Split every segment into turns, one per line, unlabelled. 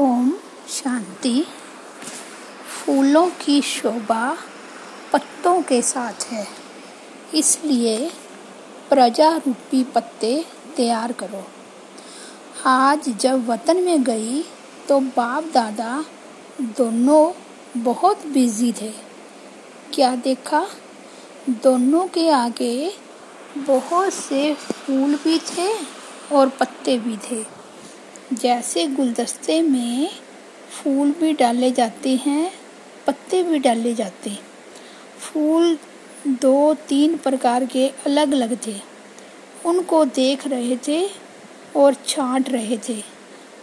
ओम शांति। फूलों की शोभा पत्तों के साथ है। इसलिए प्रजा रूपी पत्ते तैयार करो। आज जब वतन में गई तो बाप दादा दोनों बहुत बिज़ी थे। क्या देखा? दोनों के आगे बहुत से फूल भी थे और पत्ते भी थे। जैसे गुलदस्ते में फूल भी डाले जाते हैं, पत्ते भी डाले जाते फूल दो तीन प्रकार के अलग अलग थे। उनको देख रहे थे और छांट रहे थे।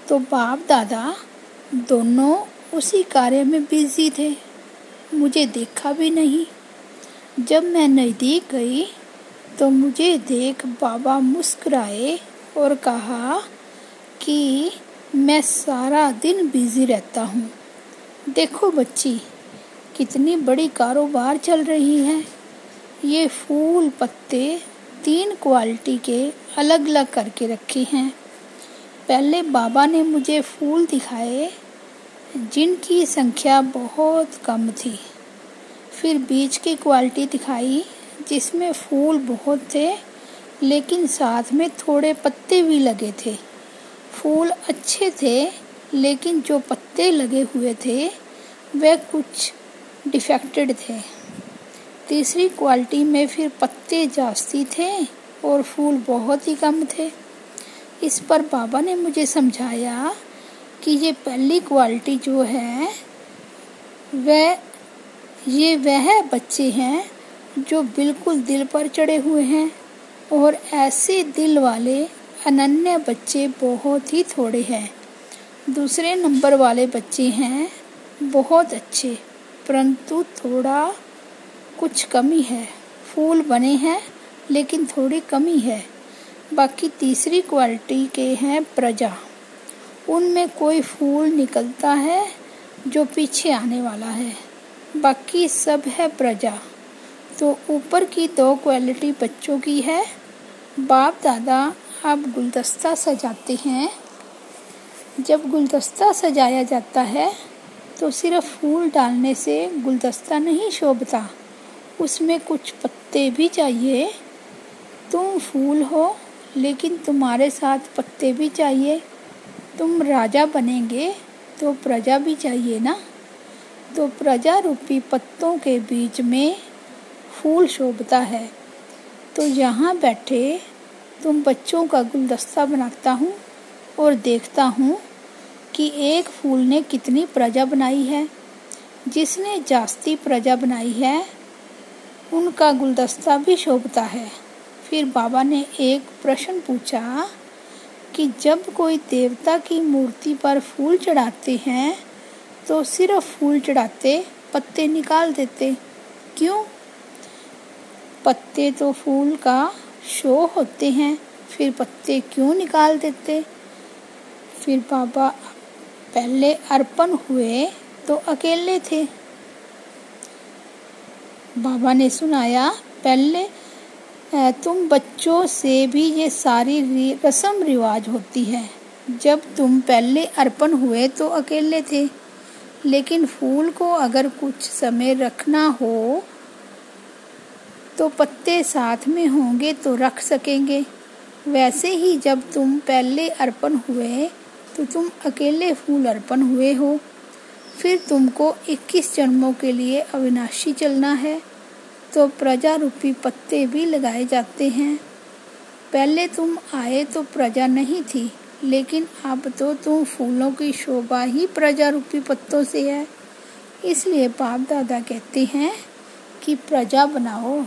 तो बाप दादा दोनों उसी कार्य में बिज़ी थे। मुझे देखा भी नहीं। जब मैं नज़दीक गई तो मुझे देख बाबा मुस्कुराए और कहा कि मैं सारा दिन बिज़ी रहता हूँ। देखो बच्ची, कितनी बड़ी कारोबार चल रही है। ये फूल पत्ते तीन क्वालिटी के अलग अलग करके रखे हैं। पहले बाबा ने मुझे फूल दिखाए, जिनकी संख्या बहुत कम थी। फिर बीज की क्वालिटी दिखाई, जिसमें फूल बहुत थे, लेकिन साथ में थोड़े पत्ते भी लगे थे। फूल अच्छे थे, लेकिन जो पत्ते लगे हुए थे, वे कुछ डिफेक्टेड थे। तीसरी क्वालिटी में फिर पत्ते जास्ती थे और फूल बहुत ही कम थे। इस पर बाबा ने मुझे समझाया कि ये पहली क्वालिटी जो है वह ये वह बच्चे हैं जो बिल्कुल दिल पर चढ़े हुए हैं और ऐसे दिल वाले अनन्य बच्चे बहुत ही थोड़े हैं। दूसरे नंबर वाले बच्चे हैं, बहुत अच्छे, परंतु थोड़ा कुछ कमी है। फूल बने हैं, लेकिन थोड़ी कमी है। बाकी तीसरी क्वालिटी के हैं प्रजा। उनमें कोई फूल निकलता है जो पीछे आने वाला है। बाकी सब है प्रजा। तो ऊपर की दो क्वालिटी बच्चों की है। बाप दादा आप गुलदस्ता सजाते हैं। जब गुलदस्ता सजाया जाता है तो सिर्फ़ फूल डालने से गुलदस्ता नहीं शोभता। उसमें कुछ पत्ते भी चाहिए। तुम फूल हो, लेकिन तुम्हारे साथ पत्ते भी चाहिए। तुम राजा बनेंगे तो प्रजा भी चाहिए ना? तो प्रजा रूपी पत्तों के बीच में फूल शोभता है। तो यहाँ बैठे तुम बच्चों का गुलदस्ता बनाता हूँ और देखता हूँ कि एक फूल ने कितनी प्रजा बनाई है। जिसने जास्ती प्रजा बनाई है, उनका गुलदस्ता भी शोभता है। फिर बाबा ने एक प्रश्न पूछा कि जब कोई देवता की मूर्ति पर फूल चढ़ाते हैं तो सिर्फ़ फूल चढ़ाते पत्ते निकाल देते। क्यों? पत्ते तो फूल का शो होते हैं, फिर पत्ते क्यों निकाल देते? फिर बाबा पहले अर्पण हुए तो अकेले थे। बाबा ने सुनाया, पहले तुम बच्चों से भी ये सारी रस्म रिवाज होती है। जब तुम पहले अर्पण हुए तो अकेले थे। लेकिन फूल को अगर कुछ समय रखना हो तो पत्ते साथ में होंगे तो रख सकेंगे। वैसे ही जब तुम पहले अर्पण हुए तो तुम अकेले फूल अर्पण हुए हो। फिर तुमको 21 जन्मों के लिए अविनाशी चलना है। तो प्रजा रूपी पत्ते भी लगाए जाते हैं। पहले तुम आए तो प्रजा नहीं थी, लेकिन अब तो तुम फूलों की शोभा ही प्रजा रूपी पत्तों से है। इसलिए बाप दादा कहते हैं कि प्रजा बनाओ।